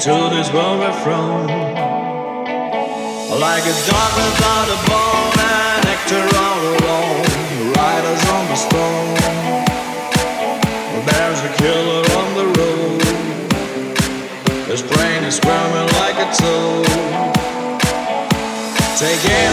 into this world we're from. Like a dog without a bone, an actor all alone. Riders on the storm. There's a killer on the road. His brain is squirming like a toad. Take it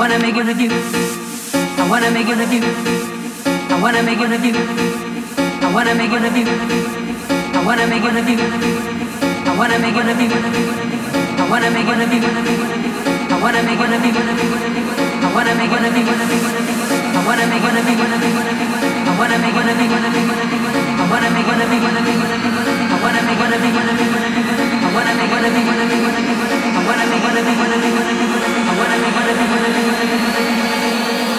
wanna make it with you. I wanna make it with you. I wanna make it with you. I wanna make it with you. I wanna make it with you. I wanna make it with you. I wanna make it with you. I wanna make it with you. I wanna make it with you. I wanna make it with you. I wanna make it with you. I wanna make it with you. I wanna make it with you. I wanna make it with you. I wanna make it with you. I wanna make it with you. おいしい!